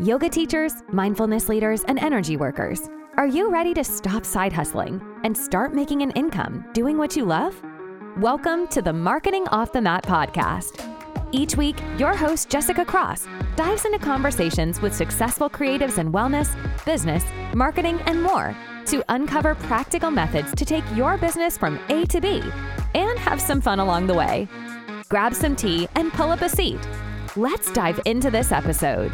Yoga teachers, mindfulness leaders, and energy workers, are you ready to stop side hustling and start making an income doing what you love? Welcome to the Marketing Off the Mat podcast. Each week, your host, Jessica Cross, dives into conversations with successful creatives in wellness, business, marketing, and more to uncover practical methods to take your business from A to B and have some fun along the way. Grab some tea and pull up a seat. Let's dive into this episode.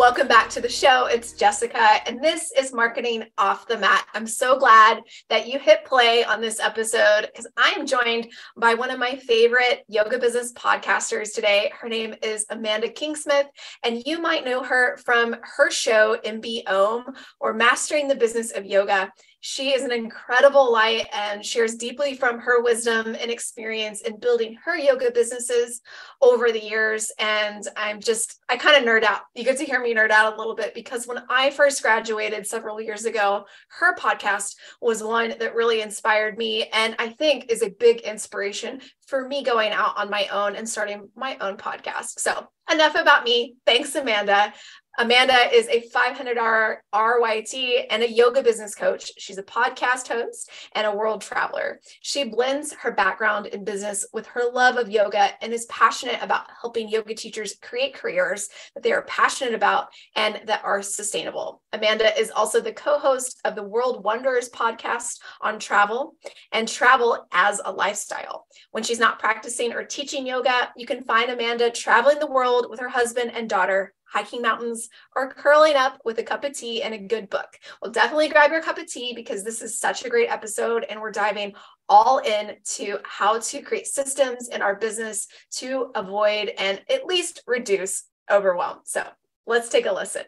Welcome back to the show. It's Jessica, and this is Marketing Off the Mat. I'm so glad that you hit play on this episode because I am joined by one of my favorite yoga business podcasters today. Her name is Amanda Kingsmith, and you might know her from her show, MB Om, or Mastering the Business of Yoga. She is an incredible light and shares deeply from her wisdom and experience in building her yoga businesses over the years. And I'm just, I kind of nerd out. You get to hear me nerd out a little bit because when I first graduated several years ago, her podcast was one that really inspired me and I think is a big inspiration for me going out on my own and starting my own podcast. So, enough about me. Thanks, Amanda. Amanda is a 500 hour RYT and a yoga business coach. She's a podcast host and a world traveler. She blends her background in business with her love of yoga and is passionate about helping yoga teachers create careers that they are passionate about and that are sustainable. Amanda is also the co host of the World Wonders podcast on travel and travel as a lifestyle. When she's not practicing or teaching yoga, you can find Amanda traveling the world with her husband and daughter hiking mountains, or curling up with a cup of tea and a good book. Well, definitely grab your cup of tea because this is such a great episode and we're diving all in to how to create systems in our business to avoid and at least reduce overwhelm. So let's take a listen.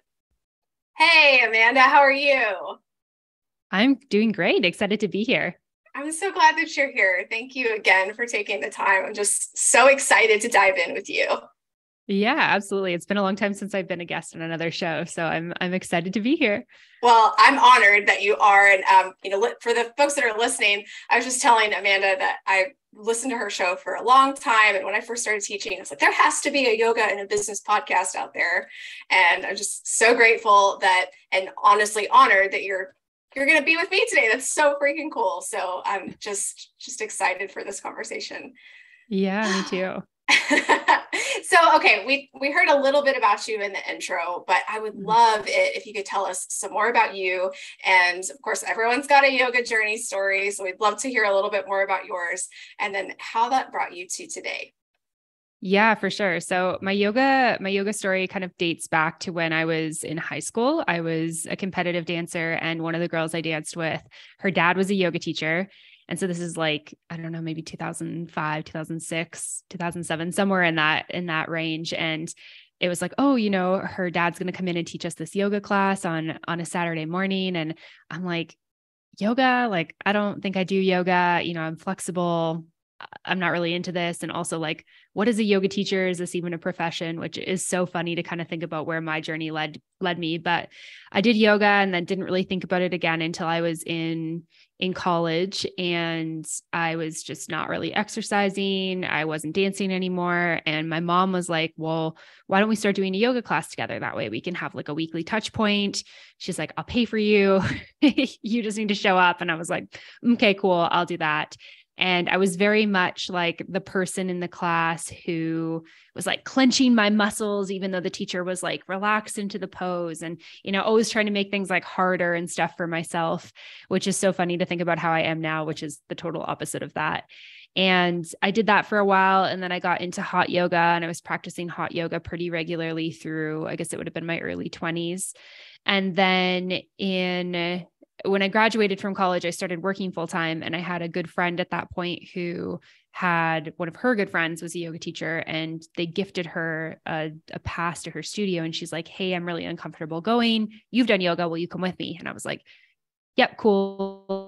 Hey, Amanda, how are you? I'm doing great. Excited to be here. I'm so glad that you're here. Thank you again for taking the time. I'm just so excited to dive in with you. Yeah, absolutely. It's been a long time since I've been a guest on another show, so I'm I'm excited to be here. Well, I'm honored that you are, and um, you know, for the folks that are listening, I was just telling Amanda that I listened to her show for a long time, and when I first started teaching, I was like, there has to be a yoga and a business podcast out there, and I'm just so grateful that, and honestly honored that you're you're going to be with me today. That's so freaking cool. So I'm just just excited for this conversation. Yeah, me too. so okay we we heard a little bit about you in the intro but i would mm-hmm. love it if you could tell us some more about you and of course everyone's got a yoga journey story so we'd love to hear a little bit more about yours and then how that brought you to today yeah, for sure. So my yoga, my yoga story kind of dates back to when I was in high school. I was a competitive dancer and one of the girls I danced with, her dad was a yoga teacher and so this is like, I don't know, maybe 2005, 2006, 2007, somewhere in that in that range and it was like, "Oh, you know, her dad's going to come in and teach us this yoga class on on a Saturday morning." And I'm like, "Yoga? Like I don't think I do yoga. You know, I'm flexible. I'm not really into this. And also, like, what is a yoga teacher? Is this even a profession? Which is so funny to kind of think about where my journey led led me. But I did yoga and then didn't really think about it again until I was in in college and I was just not really exercising. I wasn't dancing anymore. And my mom was like, Well, why don't we start doing a yoga class together? That way we can have like a weekly touch point. She's like, I'll pay for you. you just need to show up. And I was like, Okay, cool. I'll do that. And I was very much like the person in the class who was like clenching my muscles, even though the teacher was like, relax into the pose and, you know, always trying to make things like harder and stuff for myself, which is so funny to think about how I am now, which is the total opposite of that. And I did that for a while. And then I got into hot yoga and I was practicing hot yoga pretty regularly through, I guess it would have been my early 20s. And then in when I graduated from college, I started working full time. And I had a good friend at that point who had one of her good friends was a yoga teacher and they gifted her a, a, pass to her studio. And she's like, Hey, I'm really uncomfortable going. You've done yoga. Will you come with me? And I was like, Yep, cool.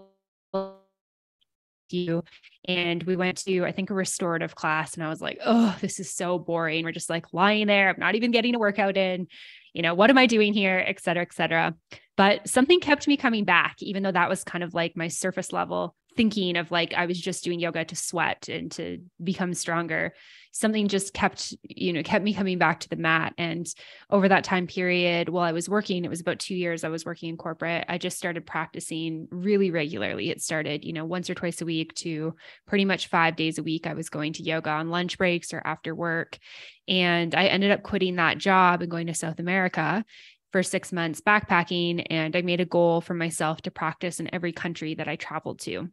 You and we went to, I think, a restorative class. And I was like, Oh, this is so boring. We're just like lying there. I'm not even getting a workout in. You know, what am I doing here? Et cetera, et cetera. But something kept me coming back, even though that was kind of like my surface level thinking of like I was just doing yoga to sweat and to become stronger. Something just kept, you know, kept me coming back to the mat. And over that time period, while I was working, it was about two years I was working in corporate. I just started practicing really regularly. It started, you know, once or twice a week to pretty much five days a week. I was going to yoga on lunch breaks or after work. And I ended up quitting that job and going to South America for six months backpacking. And I made a goal for myself to practice in every country that I traveled to.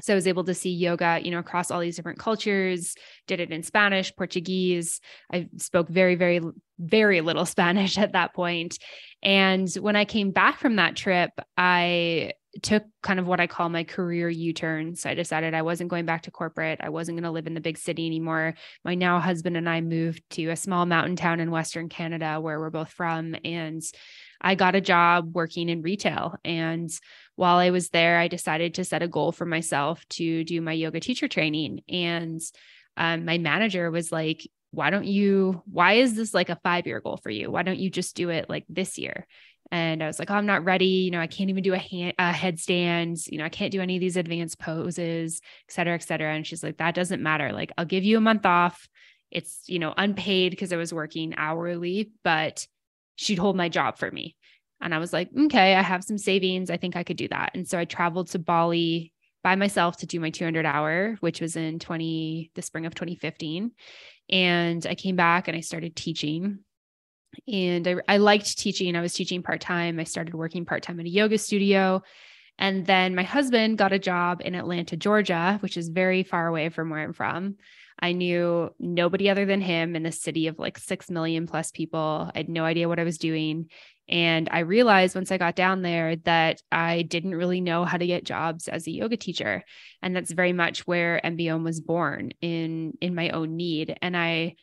So I was able to see yoga, you know, across all these different cultures, did it in Spanish, Portuguese. I spoke very, very, very little Spanish at that point. And when I came back from that trip, I took kind of what I call my career U turn. So I decided I wasn't going back to corporate. I wasn't going to live in the big city anymore. My now husband and I moved to a small mountain town in Western Canada where we're both from. And I got a job working in retail. And while I was there, I decided to set a goal for myself to do my yoga teacher training. And um, my manager was like, why don't you, why is this like a five year goal for you? Why don't you just do it like this year? And I was like, oh, I'm not ready. You know, I can't even do a, hand, a headstand. You know, I can't do any of these advanced poses, et cetera, et cetera. And she's like, that doesn't matter. Like, I'll give you a month off. It's, you know, unpaid because I was working hourly, but she'd hold my job for me. And I was like, okay, I have some savings. I think I could do that. And so I traveled to Bali by myself to do my 200 hour, which was in 20, the spring of 2015. And I came back and I started teaching. And I, I liked teaching. I was teaching part time. I started working part time at a yoga studio. And then my husband got a job in Atlanta, Georgia, which is very far away from where I'm from. I knew nobody other than him in a city of like 6 million plus people. I had no idea what I was doing. And I realized once I got down there that I didn't really know how to get jobs as a yoga teacher. And that's very much where MBOM was born in in my own need. And I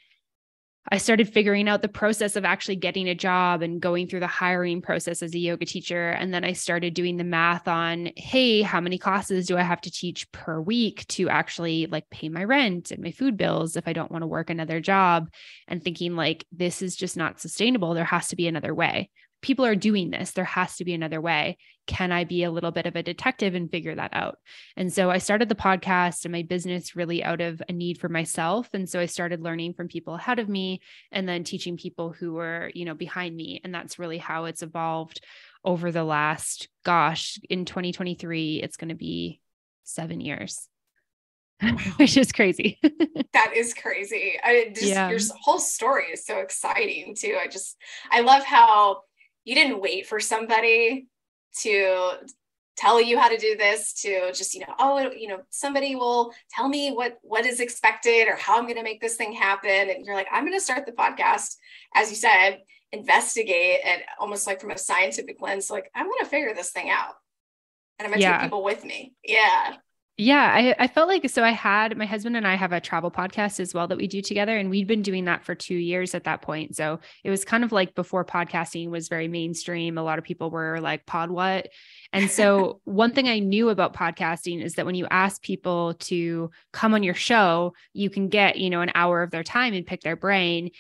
I started figuring out the process of actually getting a job and going through the hiring process as a yoga teacher. And then I started doing the math on, hey, how many classes do I have to teach per week to actually like pay my rent and my food bills if I don't want to work another job? And thinking like, this is just not sustainable. There has to be another way people are doing this. There has to be another way. Can I be a little bit of a detective and figure that out? And so I started the podcast and my business really out of a need for myself. And so I started learning from people ahead of me and then teaching people who were, you know, behind me. And that's really how it's evolved over the last, gosh, in 2023, it's going to be seven years. which is crazy. that is crazy. I just yeah. your whole story is so exciting too. I just I love how you didn't wait for somebody to tell you how to do this to just you know oh you know somebody will tell me what what is expected or how i'm going to make this thing happen. And you're like i'm going to start the podcast as you said investigate and almost like from a scientific lens. Like i'm going to figure this thing out. And i'm going to yeah. take people with me. Yeah yeah, I, I felt like so I had my husband and I have a travel podcast as well that we do together. And we'd been doing that for two years at that point. So it was kind of like before podcasting was very mainstream. A lot of people were like, pod what? And so one thing I knew about podcasting is that when you ask people to come on your show, you can get, you know, an hour of their time and pick their brain.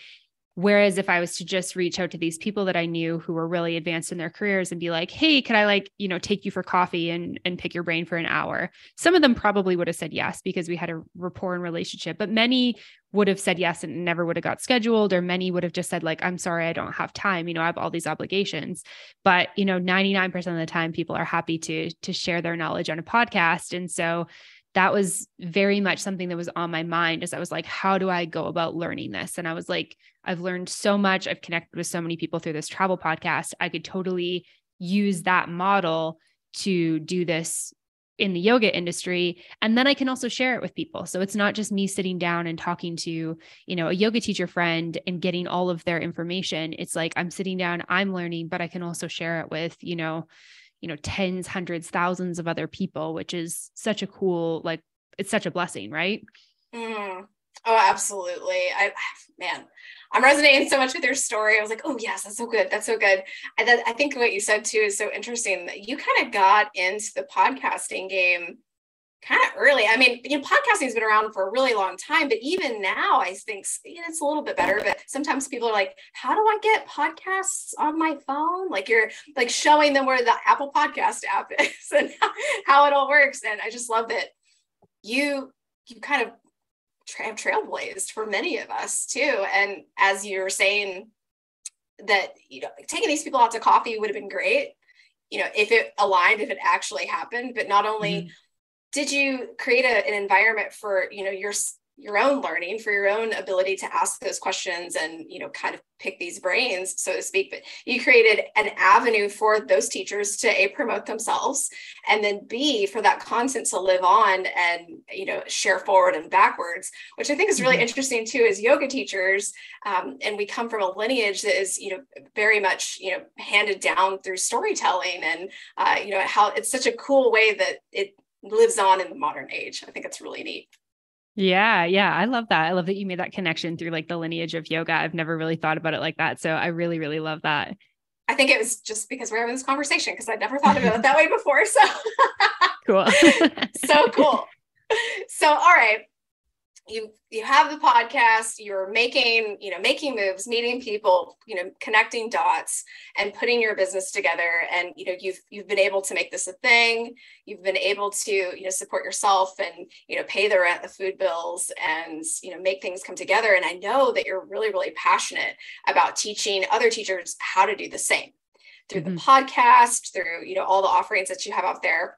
Whereas if I was to just reach out to these people that I knew who were really advanced in their careers and be like, hey, could I like, you know, take you for coffee and and pick your brain for an hour? Some of them probably would have said yes because we had a rapport and relationship, but many would have said yes and never would have got scheduled, or many would have just said, like, I'm sorry, I don't have time. You know, I have all these obligations. But you know, 99% of the time people are happy to to share their knowledge on a podcast. And so that was very much something that was on my mind as I was like, how do I go about learning this? And I was like, I've learned so much. I've connected with so many people through this travel podcast. I could totally use that model to do this in the yoga industry and then i can also share it with people so it's not just me sitting down and talking to you know a yoga teacher friend and getting all of their information it's like i'm sitting down i'm learning but i can also share it with you know you know tens hundreds thousands of other people which is such a cool like it's such a blessing right mm. Oh absolutely i man i'm resonating so much with your story i was like oh yes that's so good that's so good and then i think what you said too is so interesting that you kind of got into the podcasting game kind of early. I mean, you know, podcasting has been around for a really long time, but even now, I think it's a little bit better. But sometimes people are like, "How do I get podcasts on my phone?" Like you're like showing them where the Apple Podcast app is and how it all works. And I just love that you you kind of tra- trailblazed for many of us too. And as you're saying that you know taking these people out to coffee would have been great you know if it aligned if it actually happened but not only mm-hmm did you create a, an environment for you know your your own learning for your own ability to ask those questions and you know kind of pick these brains so to speak but you created an avenue for those teachers to a promote themselves and then b for that content to live on and you know share forward and backwards which i think is really mm-hmm. interesting too as yoga teachers um, and we come from a lineage that is you know very much you know handed down through storytelling and uh, you know how it's such a cool way that it lives on in the modern age. I think it's really neat. Yeah, yeah, I love that. I love that you made that connection through like the lineage of yoga. I've never really thought about it like that. So I really, really love that. I think it was just because we're having this conversation because I'd never thought about it that way before. So cool. so cool. So, all right you you have the podcast you're making you know making moves meeting people you know connecting dots and putting your business together. And you know you've you've been able to make this a thing. You've been able to you know support yourself and you know pay the rent the food bills and you know make things come together. And i know that you're really really passionate about teaching other teachers how to do the same through mm-hmm. the podcast through you know all the offerings that you have out there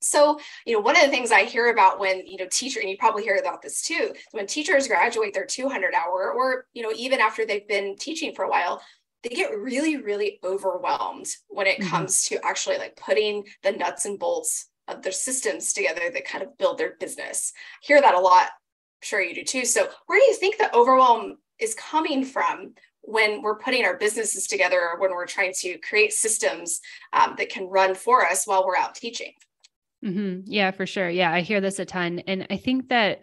so, you know, one of the things I hear about when, you know, teacher, and you probably hear about this too, when teachers graduate their 200 hour, or, you know, even after they've been teaching for a while, they get really, really overwhelmed when it mm-hmm. comes to actually like putting the nuts and bolts of their systems together that kind of build their business. I hear that a lot. I'm sure you do too. So, where do you think the overwhelm is coming from when we're putting our businesses together or when we're trying to create systems um, that can run for us while we're out teaching? Mm-hmm. Yeah, for sure. Yeah, I hear this a ton. And I think that,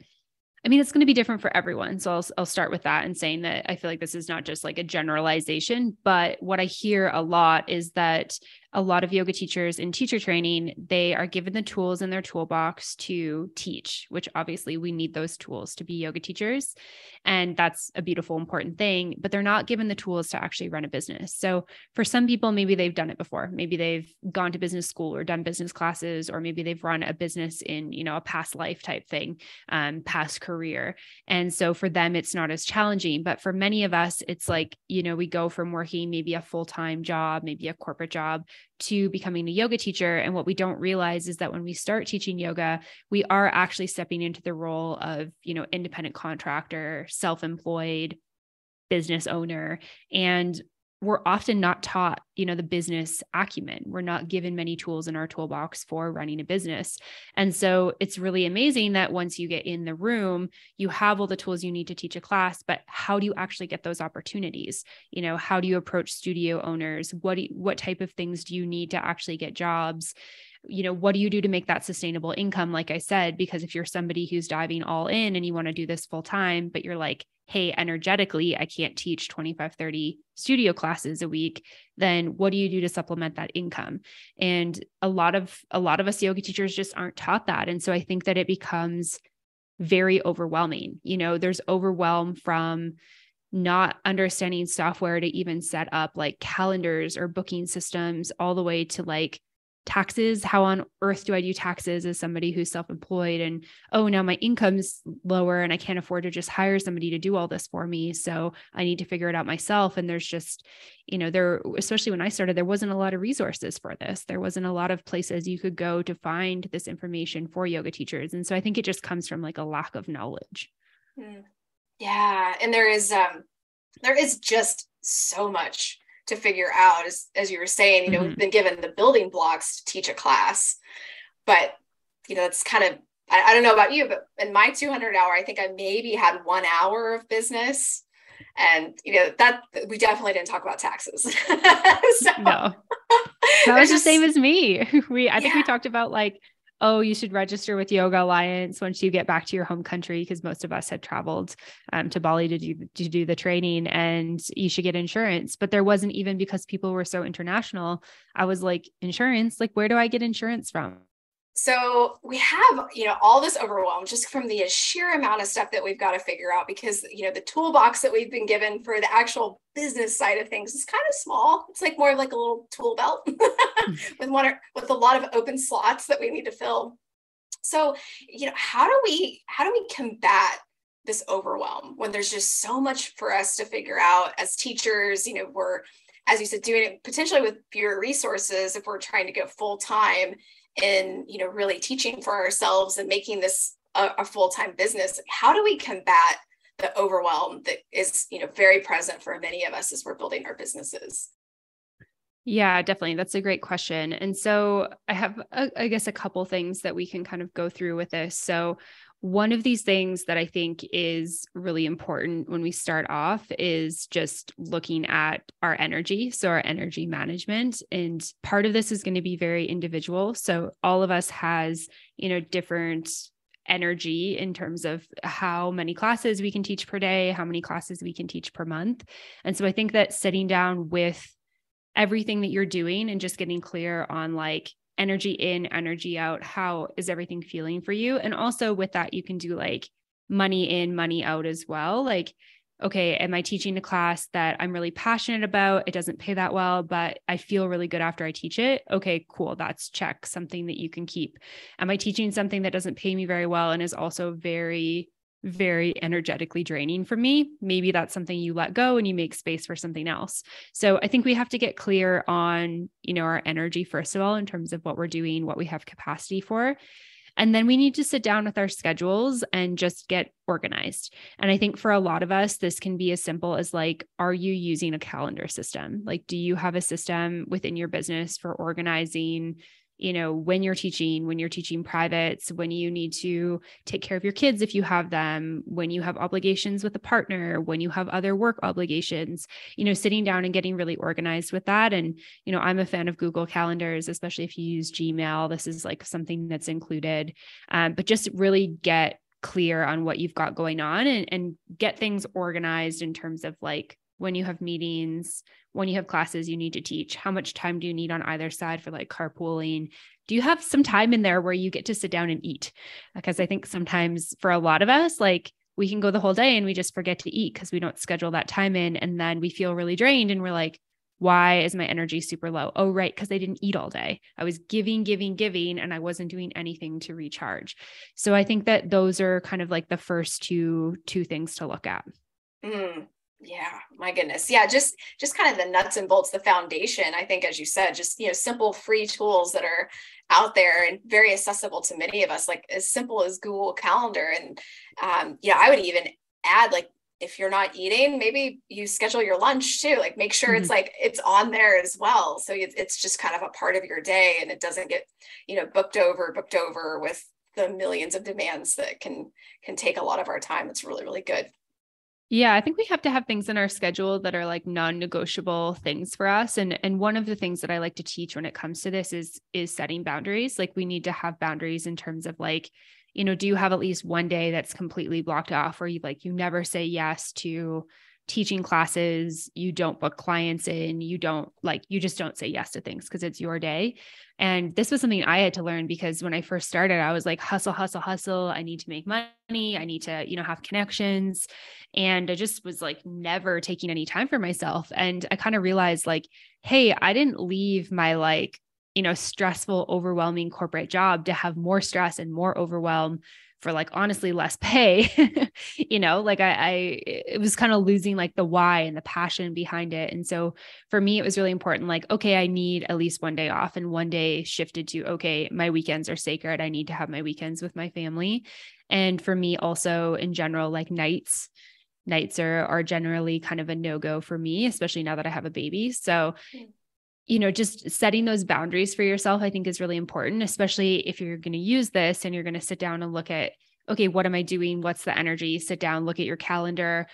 I mean, it's going to be different for everyone. So I'll, I'll start with that and saying that I feel like this is not just like a generalization, but what I hear a lot is that a lot of yoga teachers in teacher training, they are given the tools in their toolbox to teach, which obviously we need those tools to be yoga teachers. And that's a beautiful, important thing, but they're not given the tools to actually run a business. So for some people, maybe they've done it before. Maybe they've gone to business school or done business classes, or maybe they've run a business in, you know, a past life type thing, um, past career. And so for them, it's not as challenging. But for many of us, it's like, you know, we go from working maybe a full time job, maybe a corporate job to becoming a yoga teacher. And what we don't realize is that when we start teaching yoga, we are actually stepping into the role of, you know, independent contractor, self employed business owner. And we're often not taught you know the business acumen. We're not given many tools in our toolbox for running a business. And so it's really amazing that once you get in the room you have all the tools you need to teach a class but how do you actually get those opportunities? You know how do you approach studio owners? What do you, what type of things do you need to actually get jobs you know what do you do to make that sustainable income like i said because if you're somebody who's diving all in and you want to do this full time but you're like hey energetically i can't teach 25 30 studio classes a week then what do you do to supplement that income? And a lot of a lot of us yoga teachers just aren't taught that. And so i think that it becomes very overwhelming. You know there's overwhelm from not understanding software to even set up like calendars or booking systems all the way to like taxes how on earth do i do taxes as somebody who's self-employed and oh now my income's lower and i can't afford to just hire somebody to do all this for me so i need to figure it out myself. And there's just you know there especially when i started there wasn't a lot of resources for this. There wasn't a lot of places you could go to find this information for yoga teachers. And so i think it just comes from like a lack of knowledge. Hmm. yeah. And there is um there is just so much to figure out as, as you were saying you know mm-hmm. we've been given the building blocks to teach a class but you know it's kind of I, I, don't know about you but in my 200 hour i think i maybe had one hour of business and you know that we definitely didn't talk about taxes so, no that was just, the same as me we i yeah. think we talked about like oh, you should register with Yoga Alliance once you get back to your home country, because most of us had traveled um, to Bali to do to do the training, and you should get insurance. But there wasn't even because people were so international. I was like, insurance, like where do I get insurance from? So we have you know all this overwhelm just from the sheer amount of stuff that we've got to figure out because you know the toolbox that we've been given for the actual business side of things is kind of small. It's like more like a little tool belt hmm. with one with a lot of open slots that we need to fill. So you know how do we how do we combat this overwhelm when there's just so much for us to figure out as teachers? You know we're as you said doing it potentially with fewer resources if we're trying to go full time in you know really teaching for ourselves and making this a, a full-time business how do we combat the overwhelm that is you know very present for many of us as we're building our businesses yeah, definitely. That's a great question. And so I have, a, I guess, a couple things that we can kind of go through with this. So, one of these things that I think is really important when we start off is just looking at our energy. So, our energy management. And part of this is going to be very individual. So, all of us has, you know, different energy in terms of how many classes we can teach per day, how many classes we can teach per month. And so, I think that sitting down with everything that you're doing and just getting clear on like energy in, energy out. How is everything feeling for you? And also with that, you can do like money in, money out as well. Like, okay, am I teaching a class that I'm really passionate about? It doesn't pay that well, but I feel really good after I teach it. Okay, cool. That's check, something that you can keep. Am I teaching something that doesn't pay me very well and is also very very energetically draining for me, maybe that's something you let go and you make space for something else. So I think we have to get clear on, you know, our energy first of all in terms of what we're doing, what we have capacity for. And then we need to sit down with our schedules and just get organized. And I think for a lot of us, this can be as simple as like, are you using a calendar system? Like, do you have a system within your business for organizing you know, when you're teaching, when you're teaching privates, when you need to take care of your kids if you have them, when you have obligations with a partner, when you have other work obligations, you know, sitting down and getting really organized with that. And, you know, I'm a fan of Google Calendars, especially if you use Gmail. This is like something that's included, um, but just really get clear on what you've got going on and, and get things organized in terms of like when you have meetings, when you have classes you need to teach? How much time do you need on either side for like carpooling? Do you have some time in there where you get to sit down and eat? Because I think sometimes for a lot of us, like we can go the whole day and we just forget to eat because we don't schedule that time in. And then we feel really drained and we're like, why is my energy super low? Oh, right. Because I didn't eat all day. I was giving, giving, giving, and I wasn't doing anything to recharge. So I think that those are kind of like the first two two things to look at. Mm, yeah my goodness. Yeah just just kind of the nuts and bolts the foundation i think as you said just you know simple free tools that are out there and very accessible to many of us like as simple as google calendar. And um yeah i would even add like if you're not eating maybe you schedule your lunch too like make sure mm-hmm. it's like it's on there as well. So it's just kind of a part of your day and it doesn't get you know booked over booked over with the millions of demands that can can take a lot of our time. It's really really good yeah, I think we have to have things in our schedule that are like non-negotiable things for us. And and one of the things that I like to teach when it comes to this is is setting boundaries. Like we need to have boundaries in terms of like, you know, do you have at least one day that's completely blocked off where you like you never say yes to teaching classes, you don't book clients in, you don't like, you just don't say yes to things because it's your day. And this was something I had to learn because when I first started, I was like, hustle, hustle, hustle. I need to make money. I need to, you know, have connections. And I just was like never taking any time for myself. And I kind of realized, like, hey, I didn't leave my like, you know, stressful, overwhelming corporate job to have more stress and more overwhelm for like honestly less pay you know like i i it was kind of losing like the why and the passion behind it and so for me it was really important like okay i need at least one day off and one day shifted to okay my weekends are sacred i need to have my weekends with my family and for me also in general like nights nights are are generally kind of a no-go for me especially now that i have a baby so hmm. You know, just setting those boundaries for yourself, I think is really important, especially if you're going to use this and you're going to sit down and look at, okay, what am I doing? What's the energy? Sit down, look at your calendar.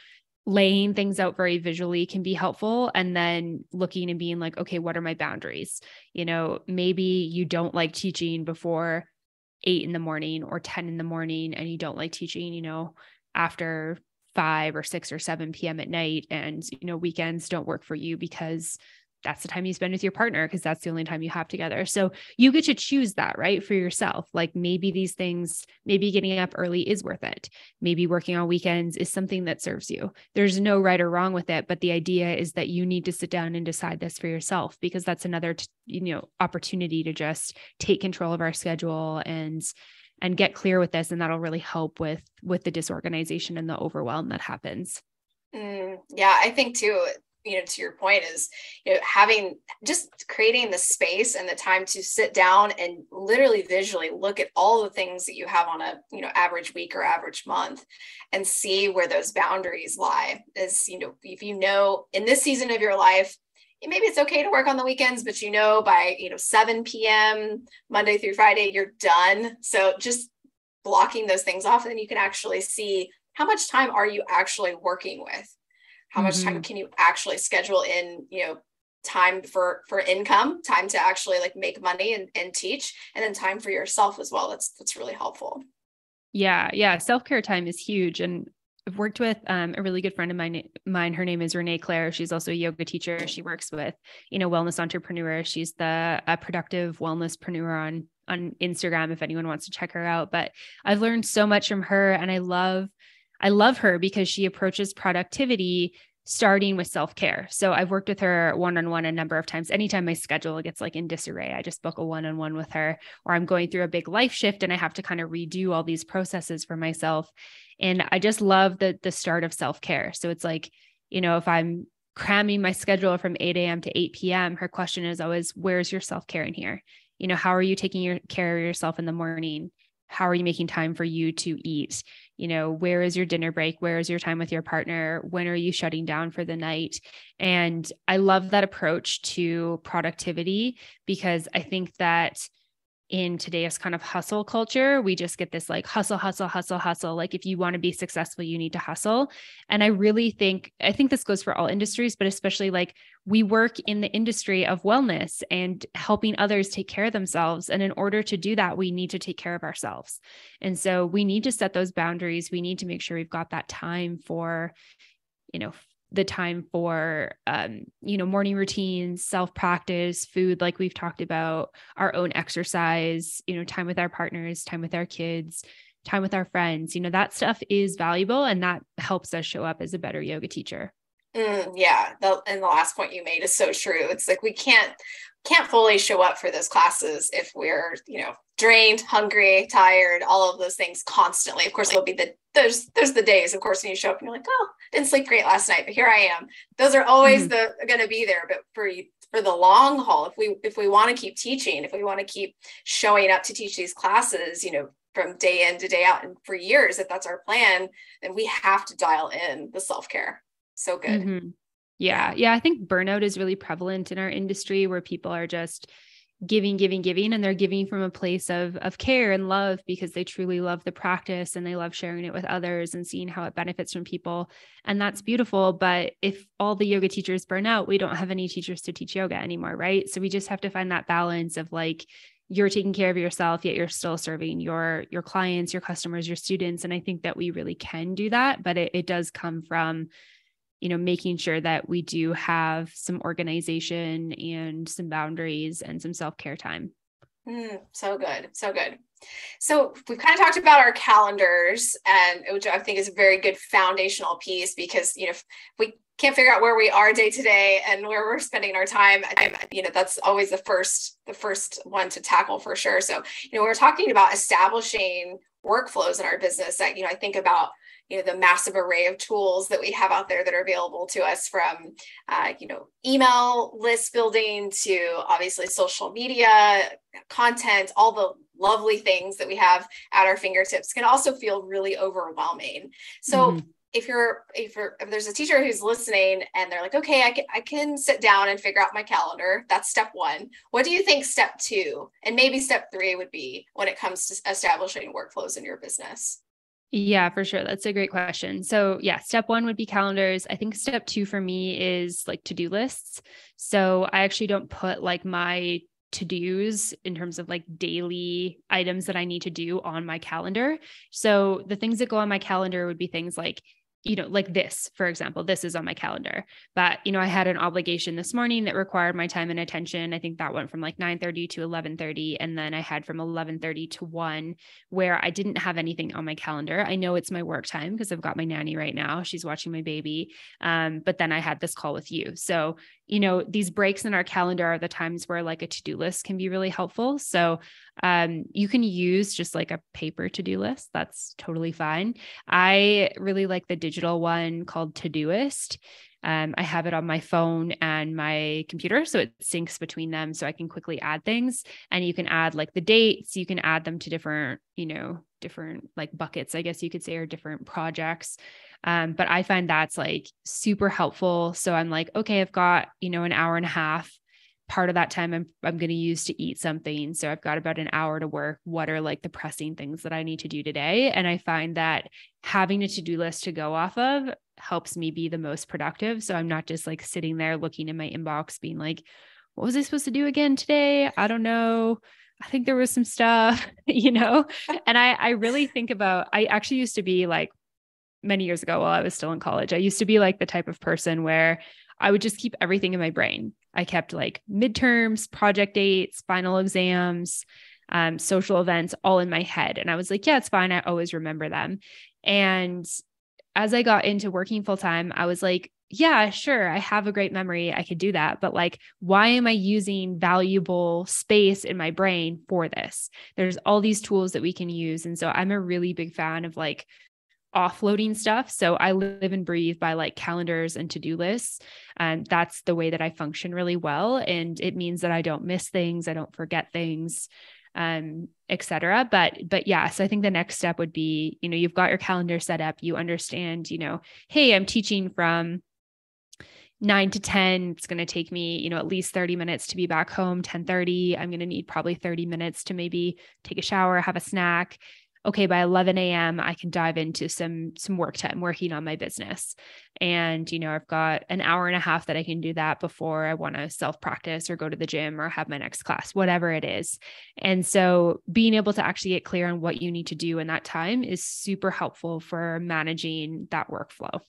Laying things out very visually can be helpful. And then looking and being like, okay, what are my boundaries? You know, maybe you don't like teaching before eight in the morning or 10 in the morning, and you don't like teaching, you know, after five or six or 7 p.m. at night. And, you know, weekends don't work for you because that's the time you spend with your partner because that's the only time you have together. So you get to choose that, right? For yourself. Like maybe these things, maybe getting up early is worth it. Maybe working on weekends is something that serves you. There's no right or wrong with it, but the idea is that you need to sit down and decide this for yourself because that's another, you know, opportunity to just take control of our schedule and and get clear with this and that'll really help with with the disorganization and the overwhelm that happens. Mm, yeah, I think too you know to your point is you know having just creating the space and the time to sit down and literally visually look at all the things that you have on a you know average week or average month and see where those boundaries lie is you know if you know in this season of your life maybe it's okay to work on the weekends but you know by you know 7 p.m monday through friday you're done. So just blocking those things off and then you can actually see how much time are you actually working with how much mm-hmm. time can you actually schedule in you know time for for income time to actually like make money and, and teach and then time for yourself as well that's that's really helpful yeah yeah self-care time is huge and I've worked with um, a really good friend of mine. Mine, her name is Renee Claire. She's also a yoga teacher. She works with, you know, wellness entrepreneurs. She's the a productive wellnesspreneur on on Instagram. If anyone wants to check her out, but I've learned so much from her, and I love I love her because she approaches productivity starting with self-care. So I've worked with her one-on-one a number of times. Anytime my schedule gets like in disarray, I just book a one-on-one with her or I'm going through a big life shift and I have to kind of redo all these processes for myself. And I just love the the start of self-care. So it's like, you know, if I'm cramming my schedule from 8 a.m. to 8 p.m., her question is always, where's your self-care in here? You know, how are you taking your care of yourself in the morning? How are you making time for you to eat? you know where is your dinner break? Where is your time with your partner? When are you shutting down for the night? And i love that approach to productivity because i think that in today's kind of hustle culture, we just get this like hustle, hustle, hustle, hustle. Like if you want to be successful, you need to hustle. And I really think, I think this goes for all industries, but especially like we work in the industry of wellness and helping others take care of themselves. And in order to do that, we need to take care of ourselves. And so we need to set those boundaries. We need to make sure we've got that time for, you know, the time for um, you know morning routines self practice food like we've talked about our own exercise you know time with our partners time with our kids time with our friends you know that stuff is valuable and that helps us show up as a better yoga teacher mm, yeah the, and the last point you made is so true. It's like we can't can't fully show up for those classes if we're you know drained hungry tired all of those things constantly. Of course there'll be the there's there's the days of course when you show up and you're like oh didn't sleep great last night but here i am. Those are always mm-hmm. the going to be there but for for the long haul if we if we want to keep teaching if we want to keep showing up to teach these classes you know from day in to day out and for years if that's our plan then we have to dial in the self-care so good. Mm-hmm. yeah. Yeah. I think burnout is really prevalent in our industry where people are just giving giving giving and they're giving from a place of of care and love because they truly love the practice and they love sharing it with others and seeing how it benefits from people. And that's beautiful but if all the yoga teachers burn out we don't have any teachers to teach yoga anymore right? So we just have to find that balance of like you're taking care of yourself yet you're still serving your your clients your customers your students. And i think that we really can do that but it, it does come from you know making sure that we do have some organization and some boundaries and some self-care time. Mm, so good so good. So we've kind of talked about our calendars and which i think is a very good foundational piece because you know we can't figure out where we are day to day and where we're spending our time you know that's always the first the first one to tackle for sure. So you know we're talking about establishing workflows in our business that you know i think about you know the massive array of tools that we have out there that are available to us from uh, you know email list building to obviously social media content all the lovely things that we have at our fingertips can also feel really overwhelming. So mm-hmm. if you're if you're if there's a teacher who's listening and they're like okay I can I can sit down and figure out my calendar that's step 1 what do you think step 2 and maybe step 3 would be when it comes to establishing workflows in your business yeah, for sure. That's a great question. So, yeah, step one would be calendars. I think step two for me is like to do lists. So, I actually don't put like my to dos in terms of like daily items that I need to do on my calendar. So, the things that go on my calendar would be things like you know, like this, for example, this is on my calendar. But, you know, I had an obligation this morning that required my time and attention. I think that went from like 9:30 to 11:30 and then I had from 11:30 to 1 where I didn't have anything on my calendar. I know it's my work time because I've got my nanny right now. She's watching my baby. Um, but then I had this call with you. So, you know, these breaks in our calendar are the times where like a to-do list can be really helpful. So, um, you can use just like a paper to-do list. That's totally fine. I really like the digital one called Todoist. Um, I have it on my phone and my computer, so it syncs between them, so I can quickly add things. And you can add like the dates. You can add them to different, you know, different like buckets, I guess you could say, or different projects. Um, but I find that's like super helpful. So I'm like, okay, I've got you know an hour and a half part of that time I'm I'm going to use to eat something. So I've got about an hour to work. What are like the pressing things that I need to do today? And I find that having a to-do list to go off of helps me be the most productive. So I'm not just like sitting there looking in my inbox being like, what was I supposed to do again today? I don't know. I think there was some stuff, you know? And I I really think about I actually used to be like many years ago while I was still in college. I used to be like the type of person where I would just keep everything in my brain. I kept like midterms, project dates, final exams, um, social events all in my head. And I was like, yeah, it's fine. I always remember them. And as I got into working full time, I was like, yeah, sure, I have a great memory. I could do that. But like, why am I using valuable space in my brain for this? There's all these tools that we can use. And so I'm a really big fan of like offloading stuff. So I live and breathe by like calendars and to-do lists. And that's the way that I function really well. And it means that I don't miss things, I don't forget things, um, etc. But but yeah, so I think the next step would be, you know, you've got your calendar set up, you understand, you know, hey, I'm teaching from 9 to 10 it's going to take me you know at least 30 minutes to be back home 10 30 i'm going to need probably 30 minutes to maybe take a shower have a snack okay by 11 a.m i can dive into some some work time working on my business and you know i've got an hour and a half that i can do that before i want to self practice or go to the gym or have my next class whatever it is and so being able to actually get clear on what you need to do in that time is super helpful for managing that workflow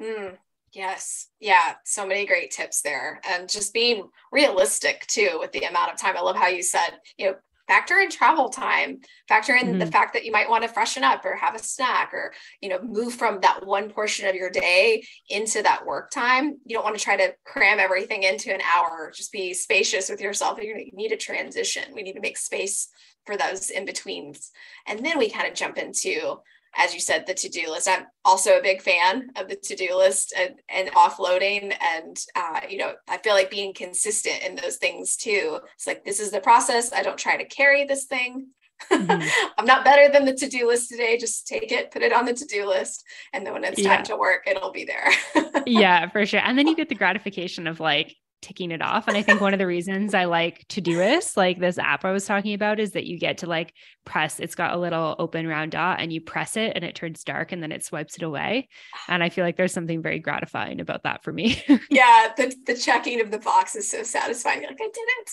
mm. Yes. Yeah. So many great tips there. And just being realistic too with the amount of time. I love how you said, you know, factor in travel time factor in mm-hmm. the fact that you might want to freshen up or have a snack or you know move from that one portion of your day into that work time. You don't want to try to cram everything into an hour just be spacious with yourself. You need a transition. We need to make space for those in betweens and then we kind of jump into as you said, the to-do list. I'm also a big fan of the to-do list and, and offloading. And uh, you know, I feel like being consistent in those things too. It's like this is the process. I don't try to carry this thing. Mm-hmm. I'm not better than the to-do list today. Just take it, put it on the to-do list, and then when it's yeah. time to work, it'll be there. yeah, for sure. And then you get the gratification of like, ticking it off. And I think one of the reasons I like Todoist, like this app I was talking about, is that you get to like press, it's got a little open round dot and you press it and it turns dark and then it swipes it away. And I feel like there's something very gratifying about that for me. yeah. The, the checking of the box is so satisfying. You're like, I did it.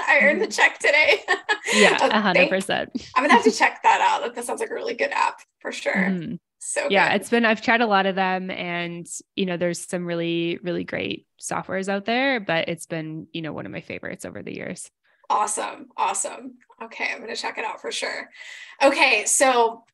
I earned the mm-hmm. check today. yeah, a hundred percent. I'm gonna have to check that out. That sounds like a really good app for sure. Mm-hmm. So yeah, good. it's been I've tried a lot of them and you know there's some really really great softwares out there, but it's been, you know, one of my favorites over the years. Awesome. Awesome. Okay, I'm going to check it out for sure. Okay, so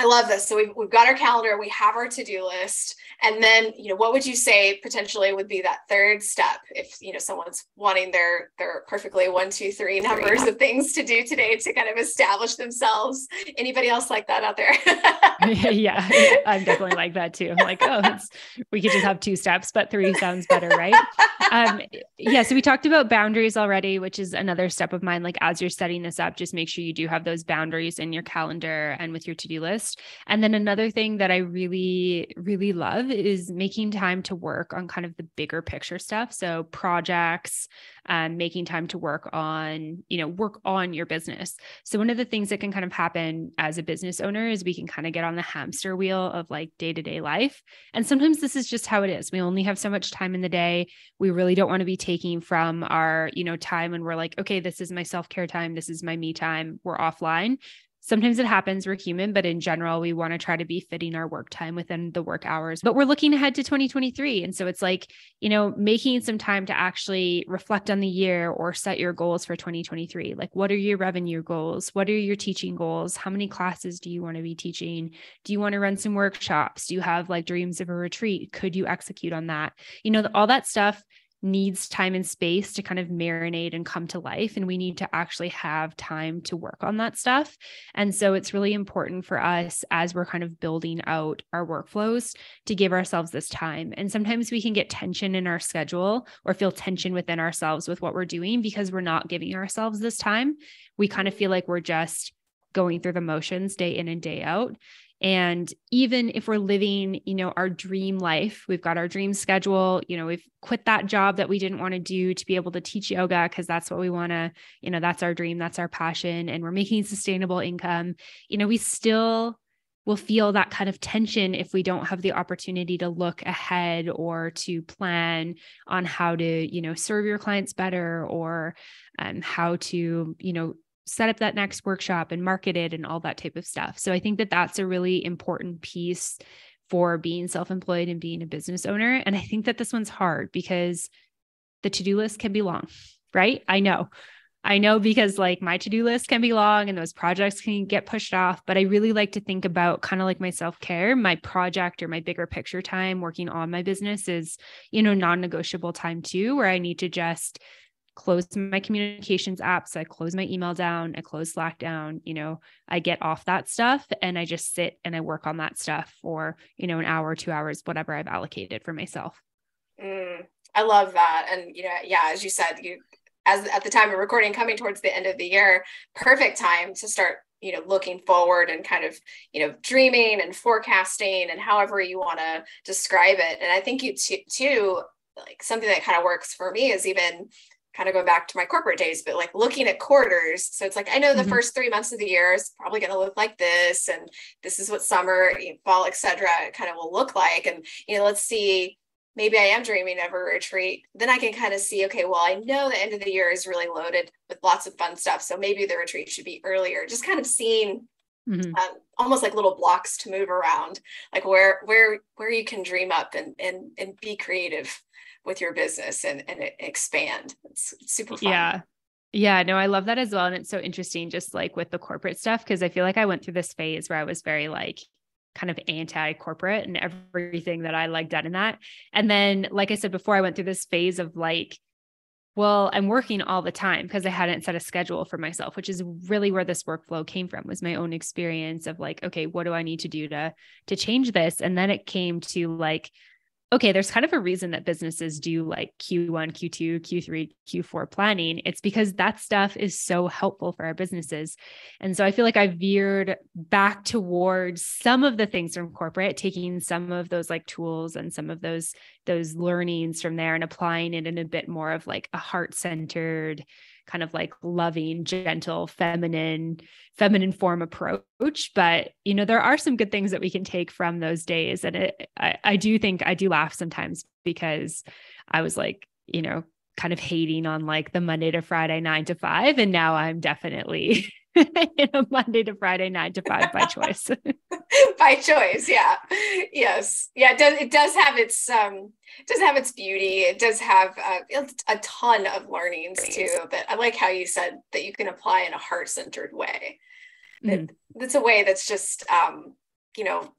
I love this. So we've, we've got our calendar, we have our to-do list. And then, you know, what would you say potentially would be that third step if, you know, someone's wanting their, their perfectly one, two, three numbers of things to do today to kind of establish themselves. Anybody else like that out there? yeah, I'm definitely like that too. I'm like, oh, we could just have two steps, but three sounds better, right? Um, yeah. So we talked about boundaries already, which is another step of mine. Like as you're setting this up, just make sure you do have those boundaries in your calendar and with your to-do list And then another thing that I really, really love is making time to work on kind of the bigger picture stuff. So projects, um, making time to work on, you know, work on your business. So one of the things that can kind of happen as a business owner is we can kind of get on the hamster wheel of like day to day life. And sometimes this is just how it is. We only have so much time in the day. We really don't want to be taking from our, you know, time when we're like, okay, this is my self care time. This is my me time. We're offline Sometimes it happens, we're human, but in general, we want to try to be fitting our work time within the work hours. But we're looking ahead to 2023. And so it's like, you know, making some time to actually reflect on the year or set your goals for 2023. Like, what are your revenue goals? What are your teaching goals? How many classes do you want to be teaching? Do you want to run some workshops? Do you have like dreams of a retreat? Could you execute on that? You know, all that stuff needs time and space to kind of marinate and come to life. And we need to actually have time to work on that stuff. And so it's really important for us as we're kind of building out our workflows to give ourselves this time. And sometimes we can get tension in our schedule or feel tension within ourselves with what we're doing because we're not giving ourselves this time. We kind of feel like we're just going through the motions day in and day out. And even if we're living, you know, our dream life, we've got our dream schedule, you know, we've quit that job that we didn't want to do to be able to teach yoga because that's what we want to, you know, that's our dream, that's our passion, and we're making sustainable income, you know, we still will feel that kind of tension if we don't have the opportunity to look ahead or to plan on how to you know serve your clients better or um, how to you know set up that next workshop and market it and all that type of stuff. So I think that that's a really important piece for being self-employed and being a business owner and I think that this one's hard because the to-do list can be long, right? I know. I know because like my to-do list can be long and those projects can get pushed off, but I really like to think about kind of like my self-care, my project or my bigger picture time working on my business is, you know, non-negotiable time too where I need to just close my communications apps. I close my email down. I close Slack down. You know, I get off that stuff and I just sit and I work on that stuff for, you know, an hour, two hours, whatever I've allocated for myself. Mm, I love that. And, you know, yeah, as you said, you, as at the time of recording coming towards the end of the year, perfect time to start you know looking forward and kind of you know dreaming and forecasting and however you want to describe it and i think you too, too like something that kind of works for me is even kind of going back to my corporate days, but like looking at quarters. So it's like, I know the mm-hmm. first three months of the year is probably going to look like this. And this is what summer, fall, etc., kind of will look like. And, you know, let's see, maybe I am dreaming of a retreat. Then I can kind of see, okay, well, I know the end of the year is really loaded with lots of fun stuff. So maybe the retreat should be earlier. Just kind of seeing Mm-hmm. Um, almost like little blocks to move around like where where where you can dream up and and and be creative with your business and, and expand. It's, super fun. Yeah. Yeah, no, I love that as well. And it's so interesting, just like with the corporate stuff, because I feel like I went through this phase where I was very like kind of anti corporate and everything that I like done in that. And then, like I said before, I went through this phase of like, well, I'm working all the time because I hadn't set a schedule for myself, which is really where this workflow came from was my own experience of like, okay, what do I need to do to to change this? And then it came to like, okay, there's kind of a reason that businesses do like Q1, Q2, Q3, Q4 planning. It's because that stuff is so helpful for our businesses. And so I feel like I veered back towards some of the things from corporate, taking some of those like tools and some of those those learnings from there and applying it in a bit more of like a heart-centered kind of like loving, gentle, feminine, feminine form approach. But you know, there are some good things that we can take from those days. And it, I, I do think I do laugh sometimes because I was like, you know, kind of hating on like the Monday to Friday nine to five. And now I'm definitely in a Monday to Friday nine to five by choice. by choice, yeah. Yes. Yeah, it does it does have its um does have its beauty. It does have uh, a ton of learnings too. But I like how you said that you can apply in a heart-centered way. Mm-hmm. That's a way that's just um, you know,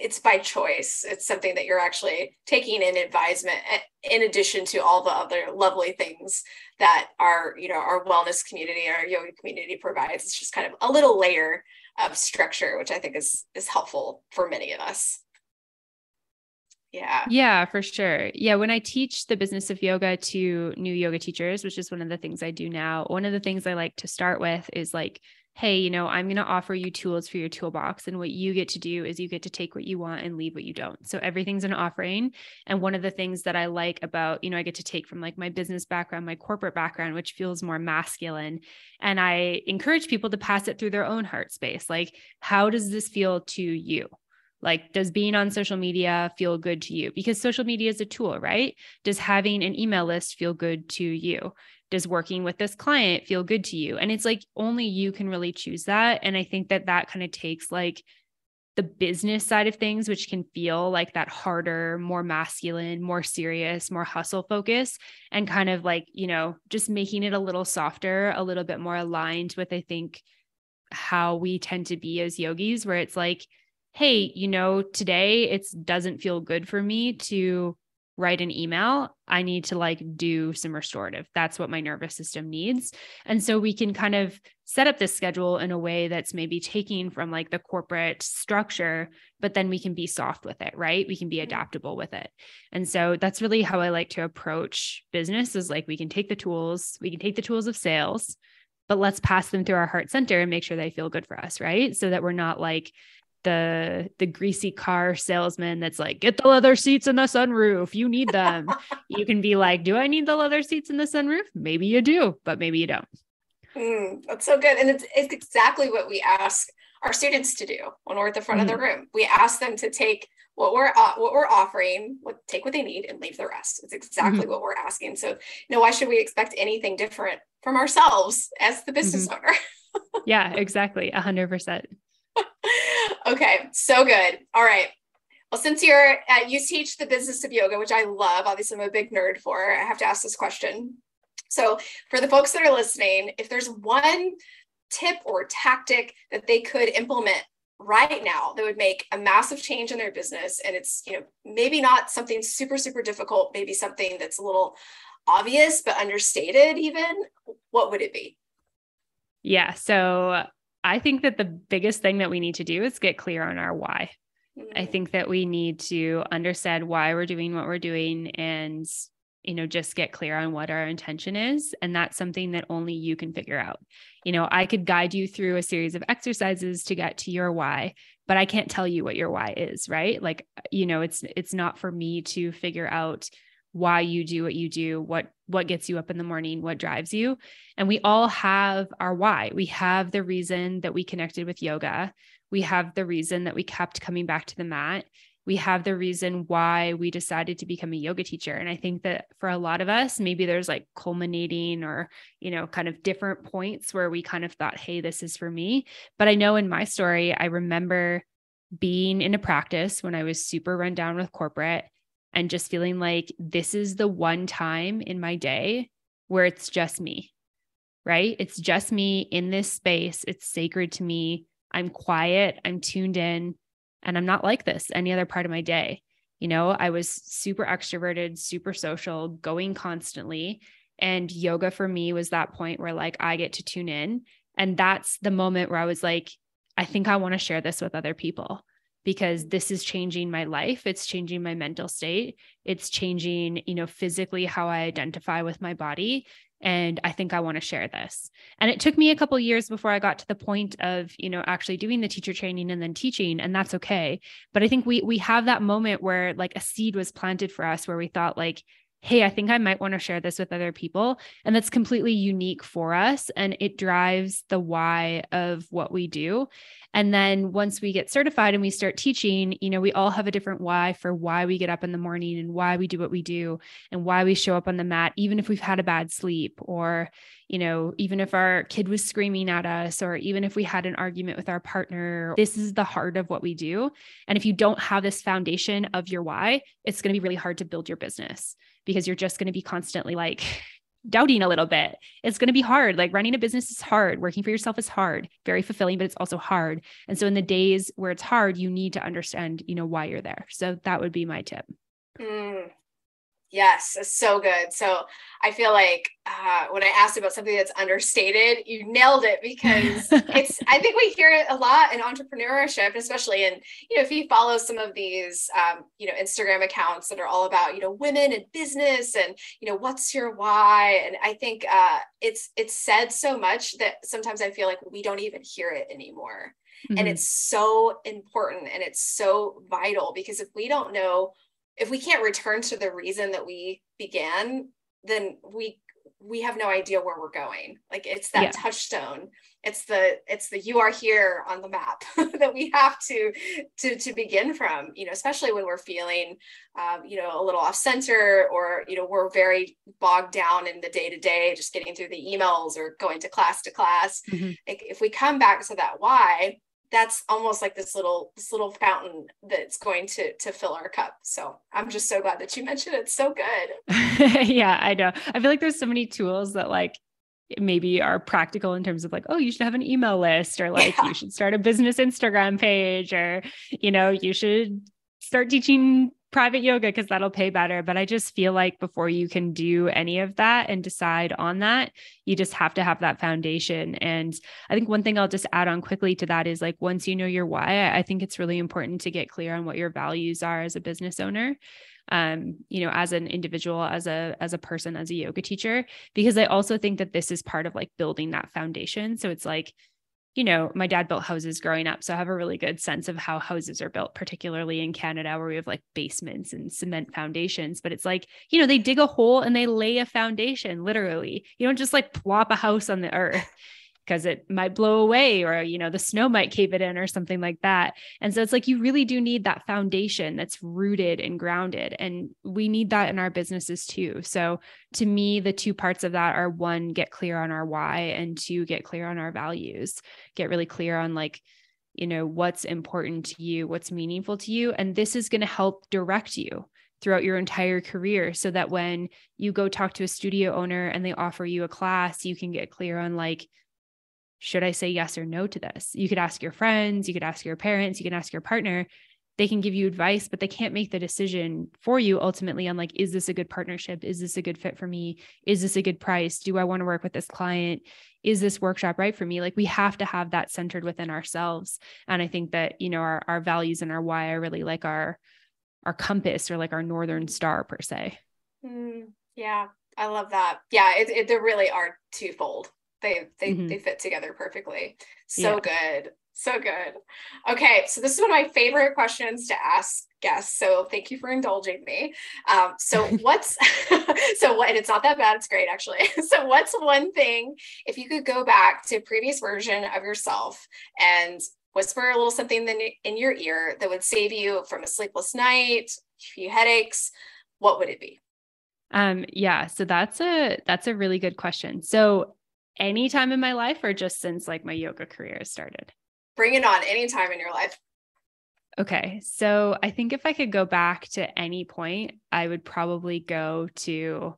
it's by choice. It's something that you're actually taking in advisement eh, in addition to all the other lovely things that our, you know, our wellness community, our yoga community provides. It's just kind of a little layer of structure, which I think is is helpful for many of us. Yeah. Yeah, for sure. Yeah. When I teach the business of yoga to new yoga teachers, which is one of the things I do now, one of the things I like to start with is like hey, you know, I'm going to offer you tools for your toolbox. And what you get to do is you get to take what you want and leave what you don't. So everything's an offering. And one of the things that I like about, you know, I get to take from like my business background, my corporate background, which feels more masculine. And I encourage people to pass it through their own heart space. Like, how does this feel to you? Like, does being on social media feel good to you? Because social media is a tool, right? Does having an email list feel good to you? Does working with this client feel good to you? And it's like only you can really choose that. And I think that that kind of takes like the business side of things, which can feel like that harder, more masculine, more serious, more hustle focus, and kind of like, you know, just making it a little softer, a little bit more aligned with, I think, how we tend to be as yogis, where it's like, hey, you know, today it doesn't feel good for me to write an email, I need to like do some restorative. That's what my nervous system needs. And so we can kind of set up this schedule in a way that's maybe taking from like the corporate structure, but then we can be soft with it, right? We can be mm-hmm. adaptable with it. And so that's really how I like to approach business is like we can take the tools, we can take the tools of sales, but let's pass them through our heart center and make sure they feel good for us, right? So that we're not like the the greasy car salesman that's like get the leather seats in the sunroof. You need them. You can be like do i need the leather seats in the sunroof? Maybe you do but maybe you don't. Mm, that's so good. And it's, it's exactly what we ask our students to do when we're at the front mm. of the mm-hmm. room. We ask them to take what we're uh, what we're offering what take what they need and leave the rest. It's exactly mm-hmm. what we're asking. So you know why should we expect anything different from ourselves as the business mm-hmm. owner? Yeah exactly. 100% okay, so good. All right. Well, since you're uh, you teach the business of yoga, which I love, obviously I'm a big nerd for. I have to ask this question. So, for the folks that are listening, if there's one tip or tactic that they could implement right now that would make a massive change in their business and it's you know maybe not something super super difficult maybe something that's a little obvious but understated even what would it be yeah so I think that the biggest thing that we need to do is get clear on our why. Mm-hmm. I think that we need to understand why we're doing what we're doing and you know just get clear on what our intention is and that's something that only you can figure out. You know, I could guide you through a series of exercises to get to your why, but I can't tell you what your why is, right? Like you know, it's it's not for me to figure out why you do what you do, what what gets you up in the morning, what drives you. And we all have our why. We have the reason that we connected with yoga. We have the reason that we kept coming back to the mat. We have the reason why we decided to become a yoga teacher. And I think that for a lot of us, maybe there's like culminating or, you know, kind of different points where we kind of thought, hey, this is for me. But I know in my story, I remember being in a practice when I was super run down with corporate and just feeling like this is the one time in my day where it's just me, right? It's just me in this space. It's sacred to me. I'm quiet, I'm tuned in, and I'm not like this any other part of my day. You know, I was super extroverted, super social, going constantly. And yoga for me was that point where like I get to tune in. And that's the moment where I was like, I think I want to share this with other people because this is changing my life it's changing my mental state it's changing you know physically how i identify with my body and i think i want to share this. And it took me a couple years before i got to the point of you know actually doing the teacher training and then teaching and that's okay. But i think we we have that moment where like a seed was planted for us where we thought like hey, I think I might want to share this with other people. And that's completely unique for us. And it drives the why of what we do. And then once we get certified and we start teaching, you know, we all have a different why for why we get up in the morning and why we do what we do and why we show up on the mat, even if we've had a bad sleep or, you know, even if our kid was screaming at us or even if we had an argument with our partner. This is the heart of what we do. And if you don't have this foundation of your why, it's going to be really hard to build your business because you're just going to be constantly like doubting a little bit. It's going to be hard. Like running a business is hard. Working for yourself is hard, very fulfilling, but it's also hard. And so in the days where it's hard, you need to understand, you know, why you're there. So that would be my tip. Mm, Yes, it's so good. So I feel like uh, when I asked about something that's understated, you nailed it because it's. I think we hear it a lot in entrepreneurship, especially in you know if you follow some of these um, you know Instagram accounts that are all about you know women and business and you know what's your why, and I think uh, it's it's said so much that sometimes I feel like we don't even hear it anymore. Mm-hmm. And it's so important and it's so vital because if we don't know if we can't return to the reason that we began then we we have no idea where we're going. Like it's that yeah. touchstone. It's the it's the you are here on the map that we have to to to begin from. You know, especially when we're feeling, um, you know, a little off center, or you know, we're very bogged down in the day to day, just getting through the emails or going to class to class. Mm-hmm. Like if we come back to that why, that's almost like this little this little fountain that's going to to fill our cup. So i'm just so glad that you mentioned it. It's so good. Yeah i know. I feel like there's so many tools that like maybe are practical in terms of like oh you should have an email list or like yeah. you should start a business instagram page or you know you should start teaching private yoga because that'll pay better. But I just feel like before you can do any of that and decide on that, you just have to have that foundation. And I think one thing I'll just add on quickly to that is like once you know your why, I think it's really important to get clear on what your values are as a business owner um you know as an individual as a as a person as a yoga teacher because i also think that this is part of like building that foundation so it's like you know, my dad built houses growing up. So I have a really good sense of how houses are built, particularly in Canada, where we have like basements and cement foundations. But it's like, you know, they dig a hole and they lay a foundation, literally. You don't just like plop a house on the earth because it might blow away or you know the snow might cave it in or something like that. And so it's like you really do need that foundation that's rooted and grounded and we need that in our businesses too. So to me the two parts of that are one get clear on our why and two get clear on our values. Get really clear on like you know what's important to you what's meaningful to you and this is going to help direct you throughout your entire career so that when you go talk to a studio owner and they offer you a class you can get clear on like should I say yes or no to this? You could ask your friends, you could ask your parents, you can ask your partner. They can give you advice, but they can't make the decision for you ultimately on like, is this a good partnership? Is this a good fit for me? Is this a good price? Do I want to work with this client? Is this workshop right for me? Like we have to have that centered within ourselves. And I think that, you know, our, our values and our why are really like our our compass or like our northern star per se. Mm, yeah, I love that. Yeah, it, it, they really are twofold they they mm-hmm. they fit together perfectly. So yeah. good. So good. Okay, so this is one of my favorite questions to ask guests. So thank you for indulging me. Um, so what's so what? And it's not that bad. It's great actually. So what's one thing if you could go back to a previous version of yourself and whisper a little something in your ear that would save you from a sleepless night, a few headaches? What would it be? Um, yeah, so that's a that's a really good question. So any time in my life or just since like my yoga career started? Bring it on anytime in your life. Okay. So I think if I could go back to any point, I would probably go to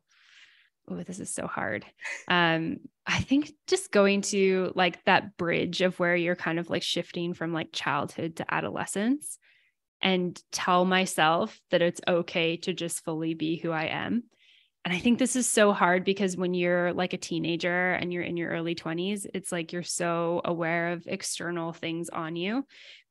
oh, this is so hard. Um, I think just going to like that bridge of where you're kind of like shifting from like childhood to adolescence and tell myself that it's okay to just fully be who I am. And I think this is so hard because when you're like a teenager and you're in your early 20s, it's like you're so aware of external things on you.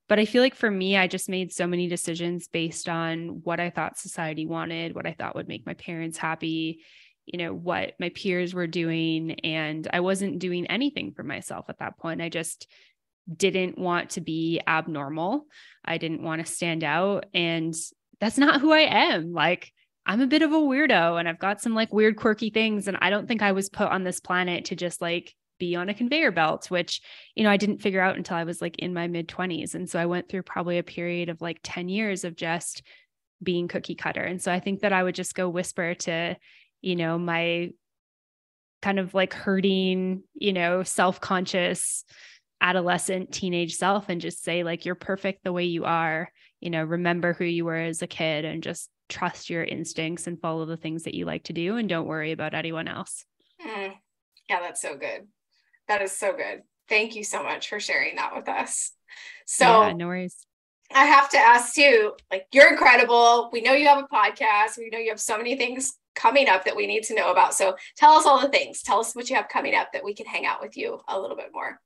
But I feel like for me, I just made so many decisions based on what I thought society wanted, what I thought would make my parents happy, you know, what my peers were doing. And I wasn't doing anything for myself at that point. I just didn't want to be abnormal. I didn't want to stand out. And that's not who I am. Like, I'm a bit of a weirdo and I've got some like weird, quirky things. And I don't think I was put on this planet to just like be on a conveyor belt, which, you know, I didn't figure out until I was like in my mid 20s. And so I went through probably a period of like 10 years of just being cookie cutter. And so I think that I would just go whisper to, you know, my kind of like hurting, you know, self conscious adolescent teenage self and just say, like, you're perfect the way you are. You know, remember who you were as a kid and just trust your instincts and follow the things that you like to do and don't worry about anyone else. Mm. Yeah, that's so good. That is so good. Thank you so much for sharing that with us. So, yeah, no worries. I have to ask too, like, you're incredible. We know you have a podcast. We know you have so many things coming up that we need to know about. So, tell us all the things. Tell us what you have coming up that we can hang out with you a little bit more.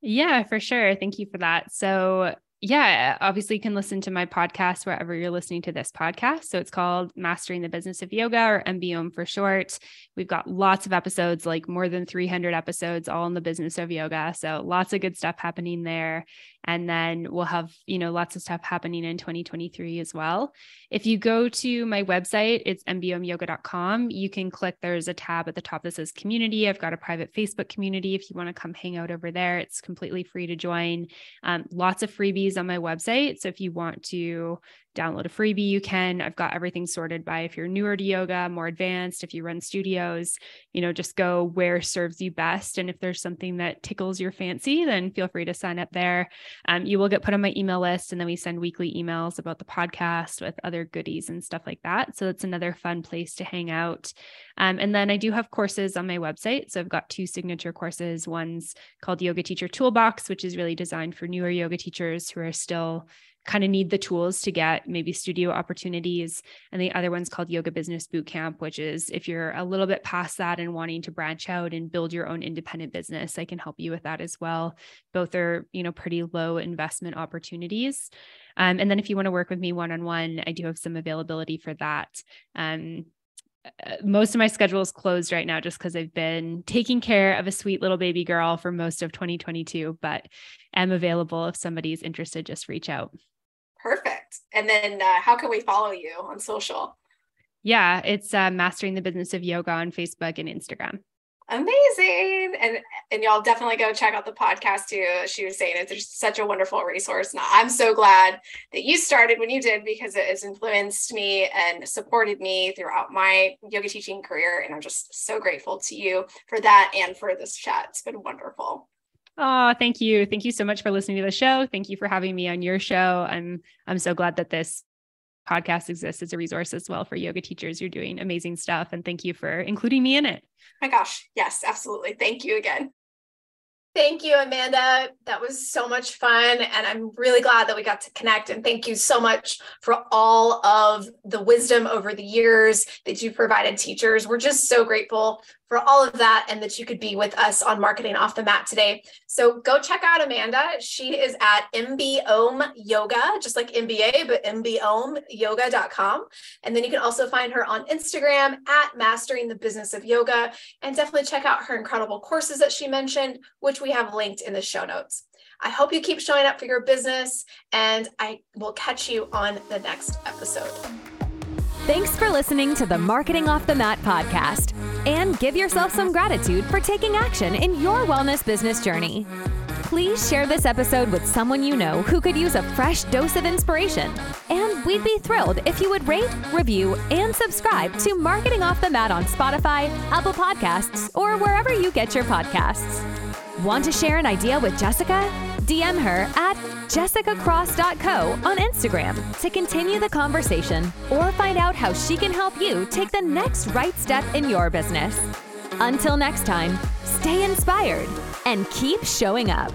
Yeah, for sure. Thank you for that. So, yeah, obviously you can listen to my podcast wherever you're listening to this podcast. So it's called Mastering the Business of Yoga or MBOM for short. We've got lots of episodes, like more than 300 episodes, all in the business of yoga. So lots of good stuff happening there. And then we'll have, you know, lots of stuff happening in 2023 as well. If you go to my website, it's mbomyoga.com. You can click, there's a tab at the top that says community. I've got a private Facebook community. If you want to come hang out over there, it's completely free to join. Um, lots of freebies on my website. So if you want to download a freebie, you can. I've got everything sorted by if you're newer to yoga, more advanced, if you run studios, you know, just go where serves you best. And if there's something that tickles your fancy, then feel free to sign up there. Um, you will get put on my email list, and then we send weekly emails about the podcast with other goodies and stuff like that. So it's another fun place to hang out. Um, and then I do have courses on my website. So I've got two signature courses. One's called Yoga Teacher Toolbox, which is really designed for newer yoga teachers who are still kind of need the tools to get maybe studio opportunities. And the other one's called Yoga Business Bootcamp, which is if you're a little bit past that and wanting to branch out and build your own independent business, I can help you with that as well. Both are, you know, pretty low investment opportunities. Um, and then if you want to work with me one on one, I do have some availability for that. Um, uh, most of my schedule is closed right now just because I've been taking care of a sweet little baby girl for most of 2022, but am available if somebody's interested, just reach out. Perfect. And then uh, how can we follow you on social? Yeah, it's uh, Mastering the Business of Yoga on Facebook and Instagram. Amazing. And and y'all definitely go check out the podcast too. She was saying it's just such a wonderful resource. And I'm so glad that you started when you did because it has influenced me and supported me throughout my yoga teaching career. And I'm just so grateful to you for that and for this chat. It's been wonderful. Oh, thank you. Thank you so much for listening to the show. Thank you for having me on your show. I'm I'm so glad that this podcast exists as a resource as well for yoga teachers. You're doing amazing stuff and thank you for including me in it. My gosh. Yes, absolutely. Thank you again. Thank you, Amanda. That was so much fun. And I'm really glad that we got to connect. And thank you so much for all of the wisdom over the years that you provided teachers. We're just so grateful for all of that and that you could be with us on Marketing Off the Mat today. So go check out Amanda. She is at MBOM Yoga, just like MBA, but MBOMyoga.com. And then you can also find her on Instagram at Mastering the Business of Yoga. And definitely check out her incredible courses that she mentioned, which we have linked in the show notes. I hope you keep showing up for your business, and I will catch you on the next episode. Thanks for listening to the Marketing Off the Mat podcast. And give yourself some gratitude for taking action in your wellness business journey. Please share this episode with someone you know who could use a fresh dose of inspiration. And we'd be thrilled if you would rate, review, and subscribe to Marketing Off the Mat on Spotify, Apple Podcasts, or wherever you get your podcasts. Want to share an idea with Jessica? DM her at jessicacross.co on Instagram to continue the conversation or find out how she can help you take the next right step in your business. Until next time, stay inspired and keep showing up.